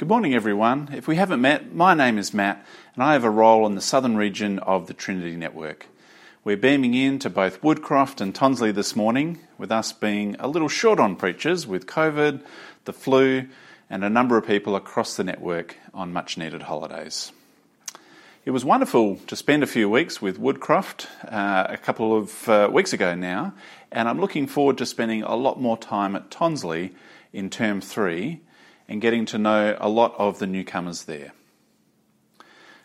Good morning, everyone. If we haven't met, my name is Matt, and I have a role in the southern region of the Trinity Network. We're beaming in to both Woodcroft and Tonsley this morning, with us being a little short on preachers with COVID, the flu, and a number of people across the network on much needed holidays. It was wonderful to spend a few weeks with Woodcroft uh, a couple of uh, weeks ago now, and I'm looking forward to spending a lot more time at Tonsley in term three and getting to know a lot of the newcomers there.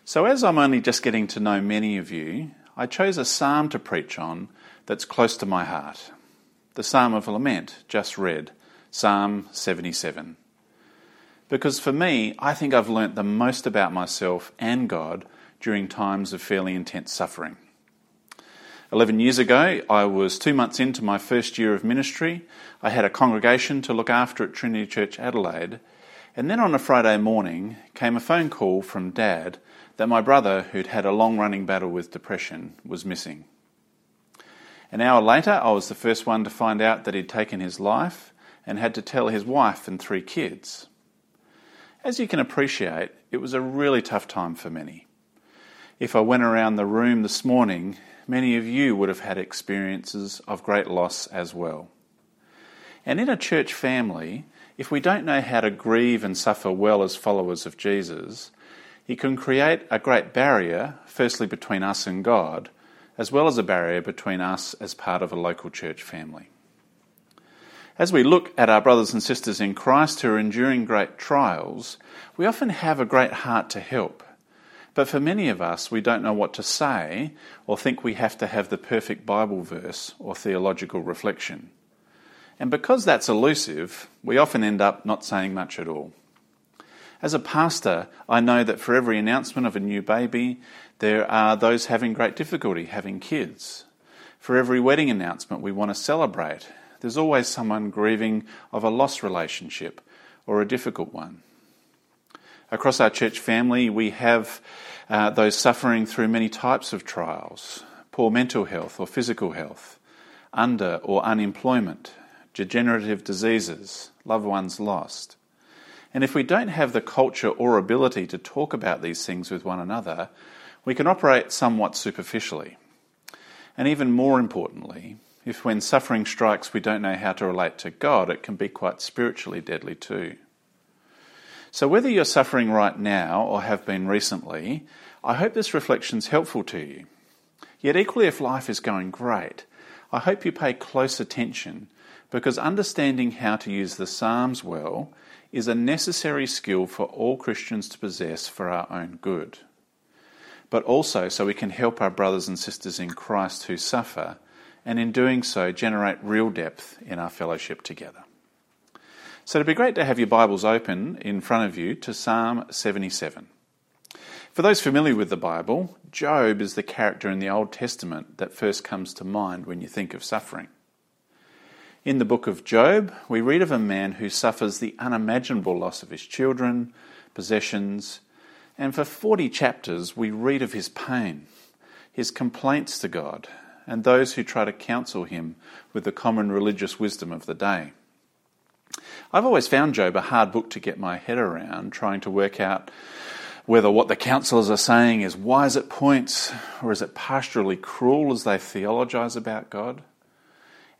So, as I'm only just getting to know many of you, I chose a psalm to preach on that's close to my heart the Psalm of Lament, just read, Psalm 77. Because for me, I think I've learnt the most about myself and God during times of fairly intense suffering. Eleven years ago, I was two months into my first year of ministry. I had a congregation to look after at Trinity Church Adelaide, and then on a Friday morning came a phone call from Dad that my brother, who'd had a long running battle with depression, was missing. An hour later, I was the first one to find out that he'd taken his life and had to tell his wife and three kids. As you can appreciate, it was a really tough time for many. If I went around the room this morning, many of you would have had experiences of great loss as well. And in a church family, if we don't know how to grieve and suffer well as followers of Jesus, he can create a great barrier, firstly between us and God, as well as a barrier between us as part of a local church family. As we look at our brothers and sisters in Christ who are enduring great trials, we often have a great heart to help. But for many of us, we don't know what to say or think we have to have the perfect Bible verse or theological reflection. And because that's elusive, we often end up not saying much at all. As a pastor, I know that for every announcement of a new baby, there are those having great difficulty having kids. For every wedding announcement we want to celebrate, there's always someone grieving of a lost relationship or a difficult one. Across our church family, we have uh, those suffering through many types of trials poor mental health or physical health, under or unemployment, degenerative diseases, loved ones lost. And if we don't have the culture or ability to talk about these things with one another, we can operate somewhat superficially. And even more importantly, if when suffering strikes we don't know how to relate to God, it can be quite spiritually deadly too. So, whether you're suffering right now or have been recently, I hope this reflection is helpful to you. Yet, equally, if life is going great, I hope you pay close attention because understanding how to use the Psalms well is a necessary skill for all Christians to possess for our own good, but also so we can help our brothers and sisters in Christ who suffer, and in doing so, generate real depth in our fellowship together. So it'd be great to have your Bibles open in front of you to Psalm 77. For those familiar with the Bible, Job is the character in the Old Testament that first comes to mind when you think of suffering. In the book of Job, we read of a man who suffers the unimaginable loss of his children, possessions, and for 40 chapters we read of his pain, his complaints to God, and those who try to counsel him with the common religious wisdom of the day. I've always found Job a hard book to get my head around, trying to work out whether what the counselors are saying is wise at points or is it pastorally cruel as they theologize about God.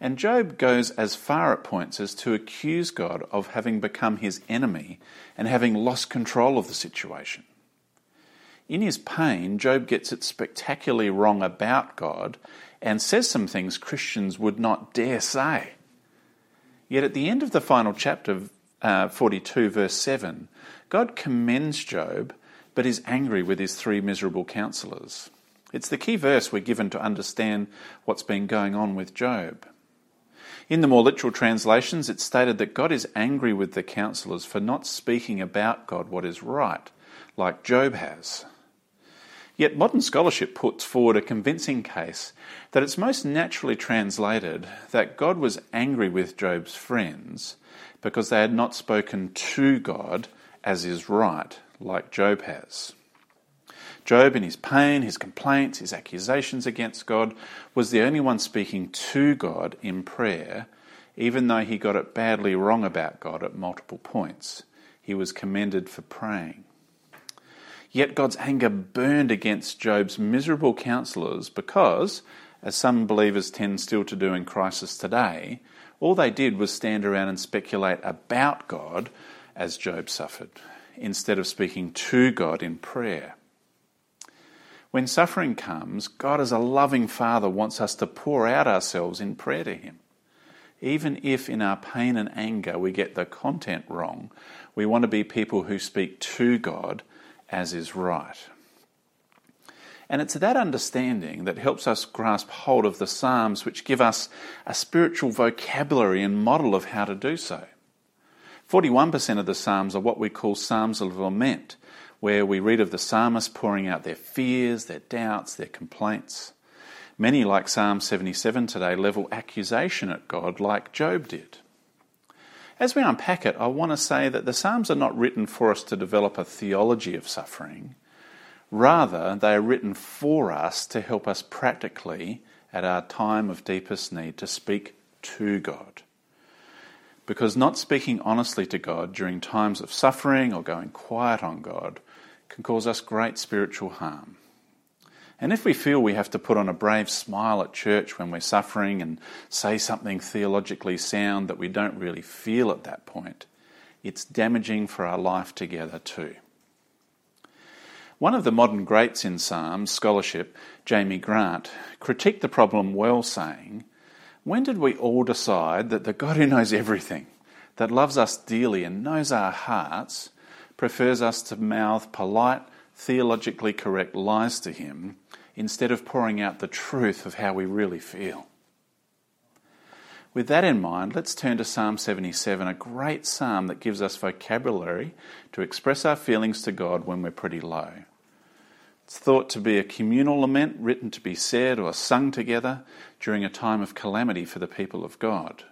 And Job goes as far at points as to accuse God of having become his enemy and having lost control of the situation. In his pain, Job gets it spectacularly wrong about God and says some things Christians would not dare say. Yet at the end of the final chapter, uh, 42, verse 7, God commends Job but is angry with his three miserable counselors. It's the key verse we're given to understand what's been going on with Job. In the more literal translations, it's stated that God is angry with the counselors for not speaking about God what is right, like Job has. Yet modern scholarship puts forward a convincing case that it's most naturally translated that God was angry with Job's friends because they had not spoken to God as is right, like Job has. Job, in his pain, his complaints, his accusations against God, was the only one speaking to God in prayer, even though he got it badly wrong about God at multiple points. he was commended for praying. Yet God's anger burned against Job's miserable counselors because, as some believers tend still to do in crisis today, all they did was stand around and speculate about God as Job suffered, instead of speaking to God in prayer. When suffering comes, God, as a loving Father, wants us to pour out ourselves in prayer to Him. Even if in our pain and anger we get the content wrong, we want to be people who speak to God as is right. And it's that understanding that helps us grasp hold of the Psalms, which give us a spiritual vocabulary and model of how to do so. 41% of the Psalms are what we call Psalms of Lament, where we read of the psalmist pouring out their fears, their doubts, their complaints. Many, like Psalm 77 today, level accusation at God like Job did. As we unpack it, I want to say that the Psalms are not written for us to develop a theology of suffering. Rather, they are written for us to help us practically, at our time of deepest need, to speak to God. Because not speaking honestly to God during times of suffering or going quiet on God can cause us great spiritual harm. And if we feel we have to put on a brave smile at church when we're suffering and say something theologically sound that we don't really feel at that point, it's damaging for our life together too. One of the modern greats in Psalms scholarship, Jamie Grant, critiqued the problem well, saying, When did we all decide that the God who knows everything, that loves us dearly and knows our hearts, prefers us to mouth polite, theologically correct lies to him instead of pouring out the truth of how we really feel. With that in mind, let's turn to Psalm 77, a great psalm that gives us vocabulary to express our feelings to God when we're pretty low. It's thought to be a communal lament written to be said or sung together during a time of calamity for the people of God.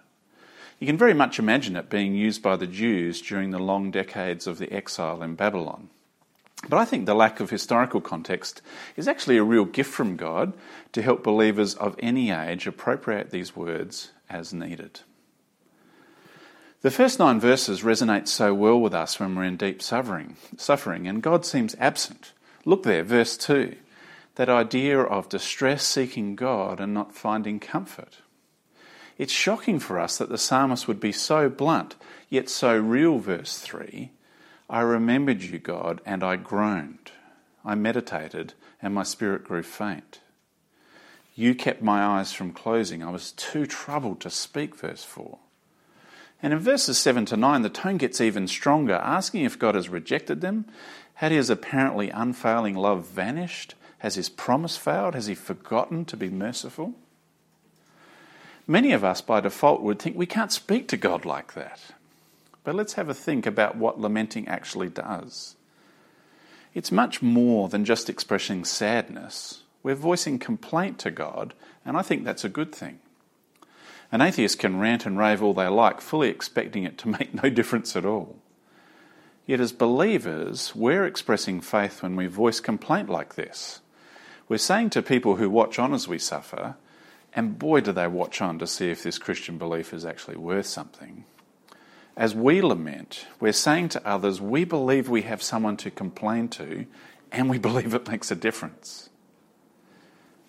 You can very much imagine it being used by the Jews during the long decades of the exile in Babylon. But I think the lack of historical context is actually a real gift from God to help believers of any age appropriate these words as needed. The first nine verses resonate so well with us when we're in deep suffering, suffering, and God seems absent. Look there, verse 2, that idea of distress seeking God and not finding comfort. It's shocking for us that the psalmist would be so blunt, yet so real, verse 3 I remembered you, God, and I groaned. I meditated, and my spirit grew faint. You kept my eyes from closing. I was too troubled to speak, verse 4. And in verses 7 to 9, the tone gets even stronger, asking if God has rejected them. Had his apparently unfailing love vanished? Has his promise failed? Has he forgotten to be merciful? Many of us, by default, would think we can't speak to God like that. But let's have a think about what lamenting actually does. It's much more than just expressing sadness. We're voicing complaint to God, and I think that's a good thing. An atheist can rant and rave all they like, fully expecting it to make no difference at all. Yet, as believers, we're expressing faith when we voice complaint like this. We're saying to people who watch on as we suffer, and boy, do they watch on to see if this Christian belief is actually worth something as we lament, we're saying to others, we believe we have someone to complain to, and we believe it makes a difference.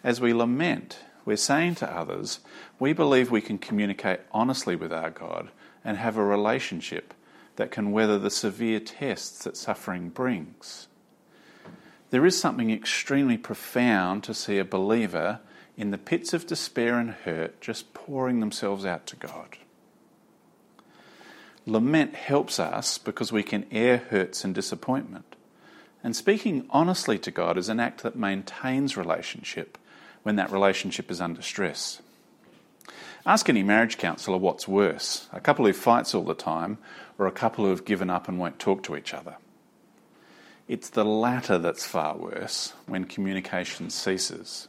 As we lament, we're saying to others, we believe we can communicate honestly with our God and have a relationship that can weather the severe tests that suffering brings. There is something extremely profound to see a believer in the pits of despair and hurt just pouring themselves out to God. Lament helps us because we can air hurts and disappointment. And speaking honestly to God is an act that maintains relationship when that relationship is under stress. Ask any marriage counsellor what's worse a couple who fights all the time or a couple who have given up and won't talk to each other. It's the latter that's far worse when communication ceases.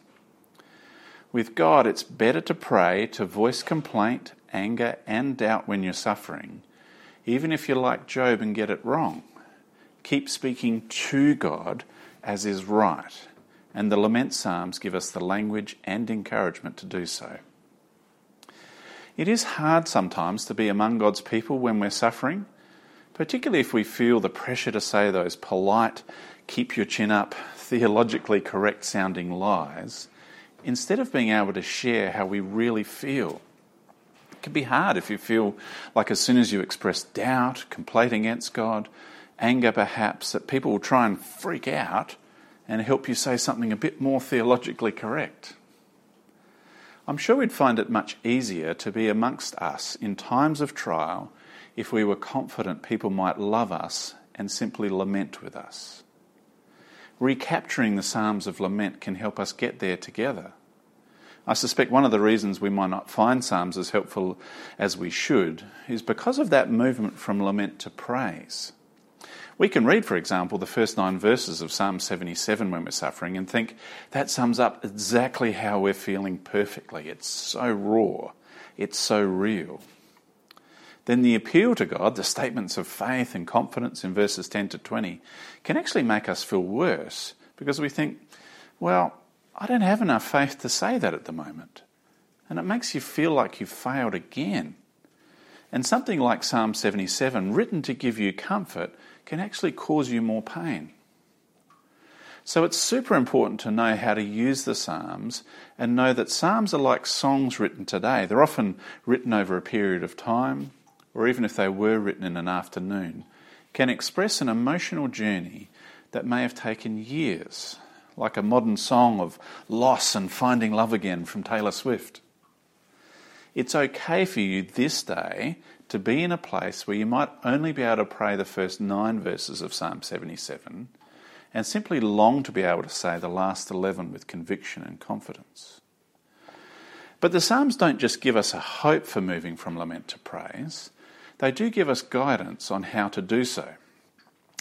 With God, it's better to pray, to voice complaint, anger, and doubt when you're suffering, even if you're like Job and get it wrong, keep speaking to God as is right. And the lament psalms give us the language and encouragement to do so. It is hard sometimes to be among God's people when we're suffering, particularly if we feel the pressure to say those polite, keep your chin up, theologically correct sounding lies, instead of being able to share how we really feel. It can be hard if you feel like as soon as you express doubt, complaint against God, anger perhaps, that people will try and freak out and help you say something a bit more theologically correct. I'm sure we'd find it much easier to be amongst us in times of trial if we were confident people might love us and simply lament with us. Recapturing the Psalms of Lament can help us get there together. I suspect one of the reasons we might not find Psalms as helpful as we should is because of that movement from lament to praise. We can read, for example, the first nine verses of Psalm 77 when we're suffering and think that sums up exactly how we're feeling perfectly. It's so raw, it's so real. Then the appeal to God, the statements of faith and confidence in verses 10 to 20, can actually make us feel worse because we think, well, I don't have enough faith to say that at the moment. And it makes you feel like you've failed again. And something like Psalm 77, written to give you comfort, can actually cause you more pain. So it's super important to know how to use the Psalms and know that Psalms are like songs written today. They're often written over a period of time, or even if they were written in an afternoon, can express an emotional journey that may have taken years, like a modern song of loss and finding love again from Taylor Swift. It's okay for you this day to be in a place where you might only be able to pray the first nine verses of Psalm 77 and simply long to be able to say the last 11 with conviction and confidence. But the Psalms don't just give us a hope for moving from lament to praise, they do give us guidance on how to do so.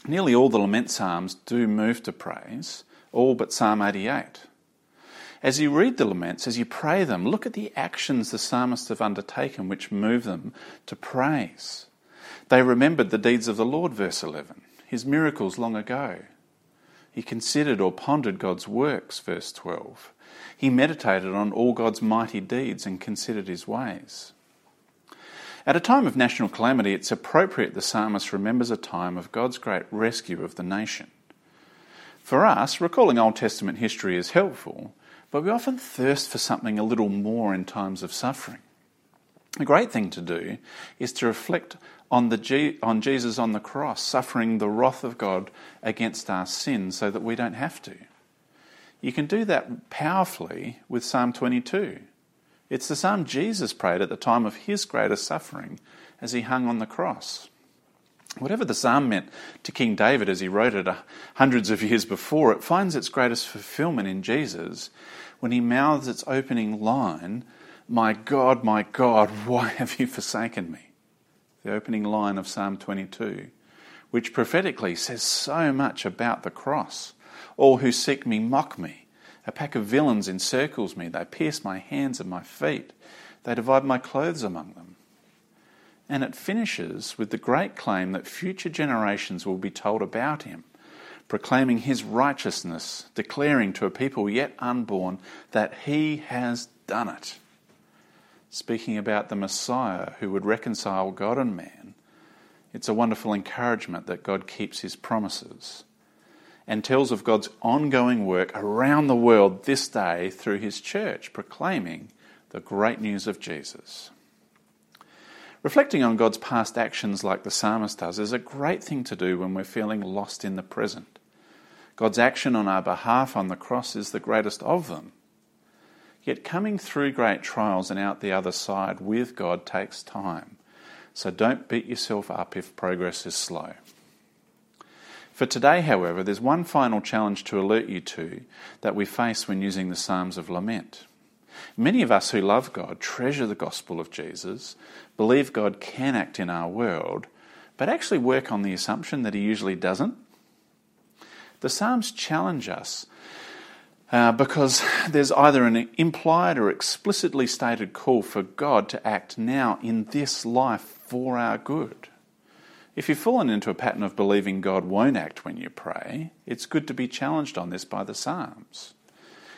Nearly all the lament Psalms do move to praise, all but Psalm 88. As you read the laments, as you pray them, look at the actions the psalmists have undertaken which move them to praise. They remembered the deeds of the Lord, verse 11, his miracles long ago. He considered or pondered God's works, verse 12. He meditated on all God's mighty deeds and considered his ways. At a time of national calamity, it's appropriate the psalmist remembers a time of God's great rescue of the nation. For us, recalling Old Testament history is helpful, but we often thirst for something a little more in times of suffering. A great thing to do is to reflect on, the on Jesus on the cross, suffering the wrath of God against our sins so that we don't have to. You can do that powerfully with Psalm 22. It's the psalm Jesus prayed at the time of his greatest suffering as he hung on the cross. Whatever the psalm meant to King David as he wrote it uh, hundreds of years before, it finds its greatest fulfillment in Jesus when he mouths its opening line, My God, my God, why have you forsaken me? The opening line of Psalm 22, which prophetically says so much about the cross. All who seek me mock me. A pack of villains encircles me. They pierce my hands and my feet. They divide my clothes among them. And it finishes with the great claim that future generations will be told about him, proclaiming his righteousness, declaring to a people yet unborn that he has done it. Speaking about the Messiah who would reconcile God and man, it's a wonderful encouragement that God keeps his promises and tells of God's ongoing work around the world this day through his church, proclaiming the great news of Jesus. Reflecting on God's past actions like the psalmist does is a great thing to do when we're feeling lost in the present. God's action on our behalf on the cross is the greatest of them. Yet coming through great trials and out the other side with God takes time. So don't beat yourself up if progress is slow. For today, however, there's one final challenge to alert you to that we face when using the Psalms of Lament. Many of us who love God treasure the gospel of Jesus, believe God can act in our world, but actually work on the assumption that He usually doesn't. The Psalms challenge us uh, because there's either an implied or explicitly stated call for God to act now in this life for our good. If you've fallen into a pattern of believing God won't act when you pray, it's good to be challenged on this by the Psalms.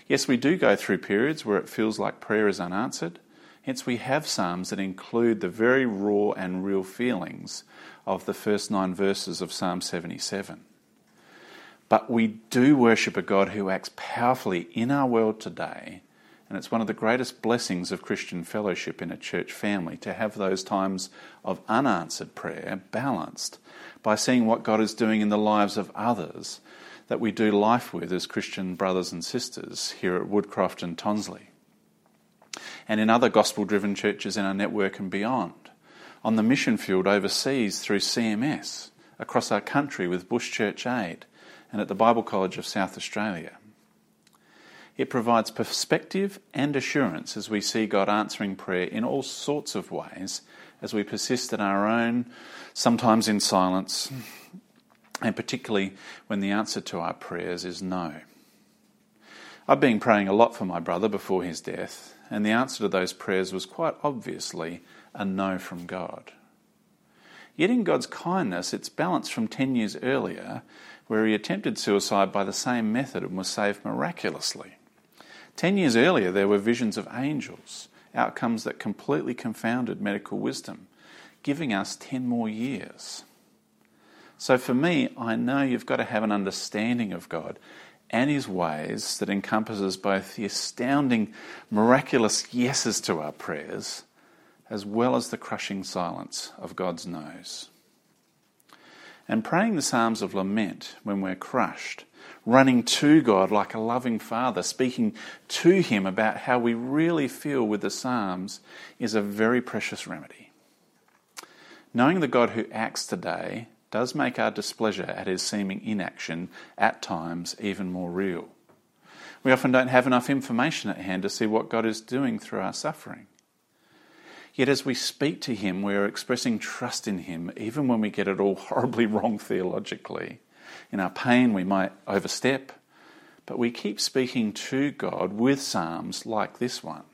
Yes, we do go through periods where it feels like prayer is unanswered. Hence, we have Psalms that include the very raw and real feelings of the first nine verses of Psalm 77. But we do worship a God who acts powerfully in our world today, and it's one of the greatest blessings of Christian fellowship in a church family to have those times of unanswered prayer balanced by seeing what God is doing in the lives of others that we do life with as Christian brothers and sisters here at Woodcroft and Tonsley, and in other gospel driven churches in our network and beyond, on the mission field overseas through CMS, across our country with Bush Church Aid, and at the Bible College of South Australia. It provides perspective and assurance as we see God answering prayer in all sorts of ways as we persist in our own, sometimes in silence, and particularly when the answer to our prayers is no. I've been praying a lot for my brother before his death, and the answer to those prayers was quite obviously a no from God. Yet in God's kindness, it's balanced from 10 years earlier, where he attempted suicide by the same method and was saved miraculously. 10 years earlier, there were visions of angels, outcomes that completely confounded medical wisdom, giving us 10 more years. So for me, I know you've got to have an understanding of God and His ways that encompasses both the astounding, miraculous yeses to our prayers, as well as the crushing silence of God's no's. And praying the Psalms of lament when we're crushed, running to God like a loving Father, speaking to Him about how we really feel with the Psalms, is a very precious remedy. Knowing the God who acts today does make our displeasure at his seeming inaction at times even more real. We often don't have enough information at hand to see what God is doing through our suffering. Yet as we speak to him, we are expressing trust in him, even when we get it all horribly wrong theologically. In our pain, we might overstep, but we keep speaking to God with psalms like this one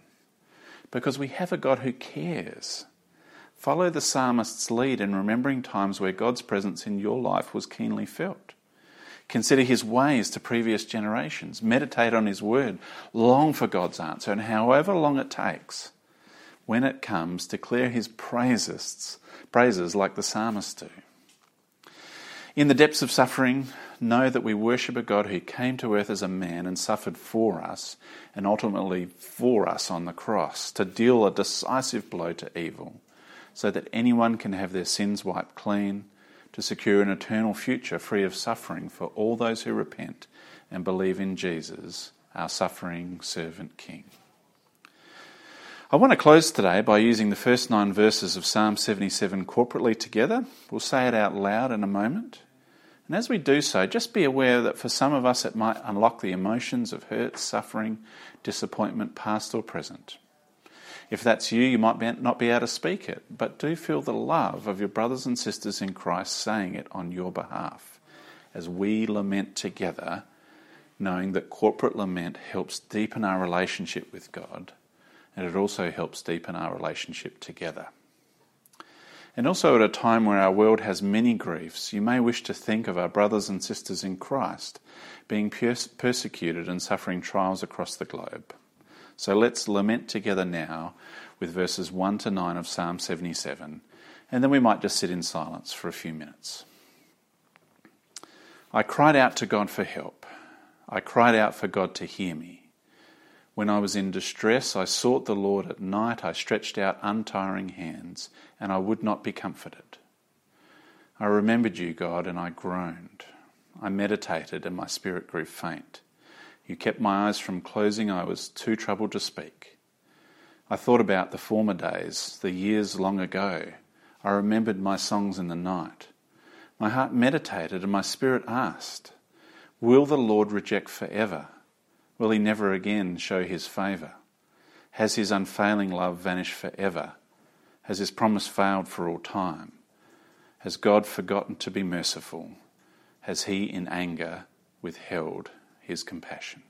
because we have a God who cares Follow the psalmist's lead in remembering times where God's presence in your life was keenly felt. Consider his ways to previous generations. Meditate on his word. Long for God's answer, and however long it takes, when it comes, declare his praises, praises like the psalmists do. In the depths of suffering, know that we worship a God who came to earth as a man and suffered for us, and ultimately for us on the cross, to deal a decisive blow to evil so that anyone can have their sins wiped clean, to secure an eternal future free of suffering for all those who repent and believe in Jesus, our suffering servant King. I want to close today by using the first nine verses of Psalm 77 corporately together. We'll say it out loud in a moment. And as we do so, just be aware that for some of us it might unlock the emotions of hurt, suffering, disappointment, past or present. If that's you, you might not be able to speak it, but do feel the love of your brothers and sisters in Christ saying it on your behalf as we lament together, knowing that corporate lament helps deepen our relationship with God and it also helps deepen our relationship together. And also, at a time where our world has many griefs, you may wish to think of our brothers and sisters in Christ being persecuted and suffering trials across the globe. So let's lament together now with verses 1 to 9 of Psalm 77, and then we might just sit in silence for a few minutes. I cried out to God for help. I cried out for God to hear me. When I was in distress, I sought the Lord at night. I stretched out untiring hands, and I would not be comforted. I remembered you, God, and I groaned. I meditated, and my spirit grew faint. You kept my eyes from closing. I was too troubled to speak. I thought about the former days, the years long ago. I remembered my songs in the night. My heart meditated and my spirit asked, Will the Lord reject forever? Will he never again show his favour? Has his unfailing love vanished forever? Has his promise failed for all time? Has God forgotten to be merciful? Has he in anger withheld his compassion.